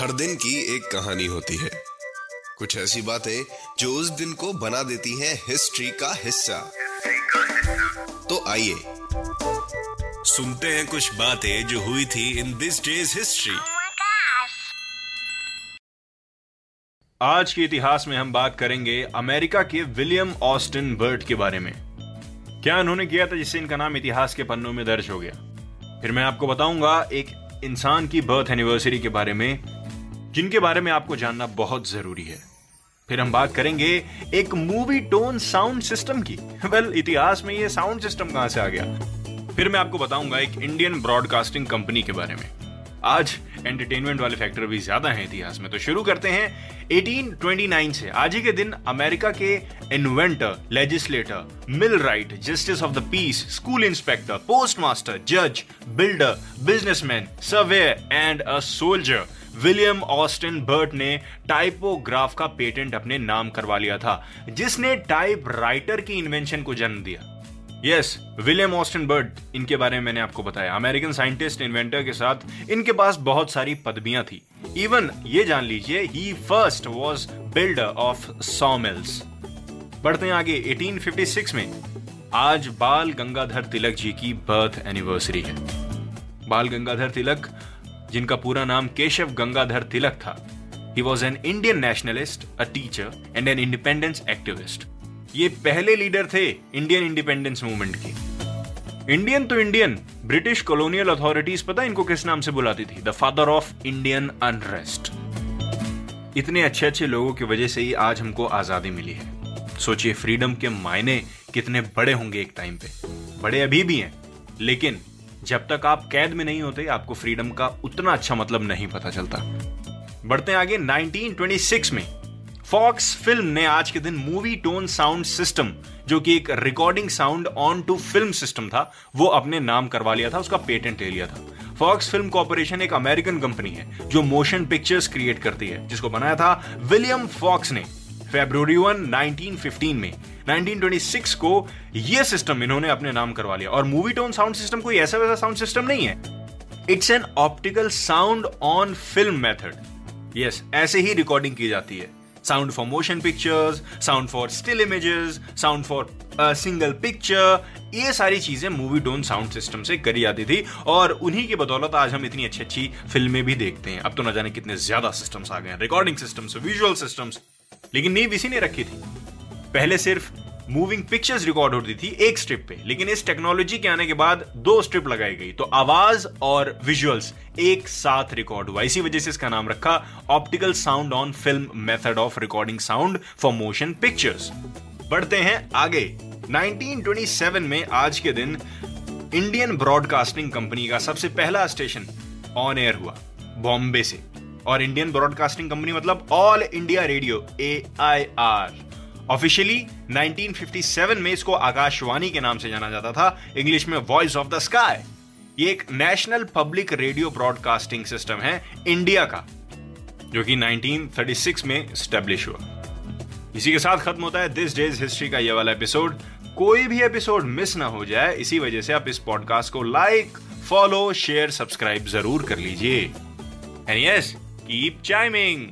हर दिन की एक कहानी होती है। कुछ ऐसी बातें जो उस दिन को बना देती हैं हिस्ट्री का हिस्सा। तो आइए सुनते हैं कुछ बातें जो हुई थी इन दिस डेज़ हिस्ट्री! आज के इतिहास में हम बात करेंगे अमेरिका के विलियम ऑस्टिन बर्ट के बारे में। क्या उन्होंने किया था जिससे इनका नाम इतिहास के पन्नों में दर्ज हो गया? फिर मैं आपको बताऊँगा एक इंसान की बर्थ एनिवर्सरी के बारे में, जिनके बारे में आपको जानना बहुत ज़रूरी है। फिर हम बात करेंगे एक मूवी टोन साउंड सिस्टम की। वेल इतिहास में ये साउंड सिस्टम कहाँ से आ गया? फिर मैं आपको बताऊँगा एक इंडियन ब्रॉडकास्टिंग कंपनी के बारे में। आज एंटरटेनमेंट वाले फैक्टर भी ज़्यादा हैं इतिहास में। तो शुरू करते हैं 1829 से। आज ही के दिन अमेरिका के inventor legislator millwright justice of the peace school inspector postmaster जज builder businessman surveyor and a soldier William Austin Burt ने टाइपोग्राफ का पेटेंट अपने नाम करवा लिया था, जिसने टाइप की इन्वेंशन को जन्म दिया। यस विलियम ऑस्टिन बर्ड इनके बारे में मैंने आपको बताया। अमेरिकन साइंटिस्ट इन्वेंटर के साथ इनके पास बहुत सारी पदवियाँ थी। इवन ये जान लीजिए he first was builder of sawmills बढ़ते हैं आगे 1856 में। आज बाल गंगाधर तिलक जी की बर्थ एनिवर्सरी है। बाल गंगाधर तिलक, जिनका पूरा नाम केशव गंगाधर तिलक था। He was an Indian nationalist a teacher and an independence activist ये पहले लीडर थे इंडियन इंडिपेंडेंस मूवमेंट की। इंडियन तो इंडियन, ब्रिटिश कॉलोनियल अथॉरिटीज पता इनको किस नाम से बुलाती थी? The father of Indian unrest इतने अच्छे अच्छे लोगों की वजह से ही आज हमको आज़ादी मिली है। सोचिए फ्रीडम के मायने कितने बड़े होंगे एक टाइम पे। बड़े अभी भी हैं, लेकिन जब तक आप कैद में नहीं होते, आपको फ्रीडम का उतना अच्छा मतलब नहीं पता चलता। बढ़ते आगे 1926 में। फॉक्स फ़िल्म ने आज के दिन मूवी टोन साउंड सिस्टम जो कि एक recording sound on to film system था, वो अपने नाम करवा लिया था, उसका पेटेंट ले लिया था। फॉक्स फ़िल्म कॉर्पोरेशन एक अमेरिकन कंपनी है, जो मोशन पिक्चर्स क्रिएट करती है, जिसको बनाया था विलियम फॉक्स ने फेब्रुवरी 1 1915 में। 1926 को यह सिस्टम इन्होंने अपने नाम करवा लिया। और मूवी टोन साउंड सिस्टम कोई ऐसा वैसा साउंड सिस्टम नहीं है। It's an optical sound on film method yes ऐसे ही रिकॉर्डिंग की जाती है। Sound for motion pictures sound for still images sound for single picture ये सारी चीज़ें मूवी डोन साउंड सिस्टम से करी जाती थी और उन्हीं की बदौलत आज हम इतनी अच्छी अच्छी फ़िल्में भी देखते हैं। अब तो ना जाने कितने ज़्यादा सिस्टम्स आ गए हैं। रिकॉर्डिंग सिस्टम्स विजुअल सिस्टम्स लेकिन नींव इसी ने रखी थी। पहले सिर्फ़ मूविंग पिक्चर्स रिकॉर्ड होती थी एक स्ट्रिप पे। लेकिन इस टेक्नोलॉजी के आने के बाद दो स्ट्रिप लगाई गई। तो आवाज़ और विजुअल्स एक साथ रिकॉर्ड हुआ। इसी वजह से इसका नाम रखा optical sound on film method of recording sound for motion pictures बढ़ते हैं आगे। 1927 में आज के दिन इंडियन ब्रॉडकास्टिंग कंपनी का सबसे पहला स्टेशन ऑन एयर हुआ बॉम्बे से। और इंडियन ब्रॉडकास्टिंग कंपनी मतलब All India Radio A I R officially 1957 में इसको आकाशवाणी के नाम से जाना जाता था इंग्लिश में वॉइस ऑफ़ द स्काई ये एक national public radio broadcasting system है इंडिया का, जो कि 1936 में स्टेब्लिश हुआ। इसी के साथ खत्म होता है दिस डेज़ हिस्ट्री का ये वाला एपिसोड कोई भी एपिसोड मिस ना हो जाए, इसी वजह से आप इस पॉडकास्ट को लाइक फॉलो शेयर सब्सक्राइब ज़रूर कर लीजिए। And yes keep chiming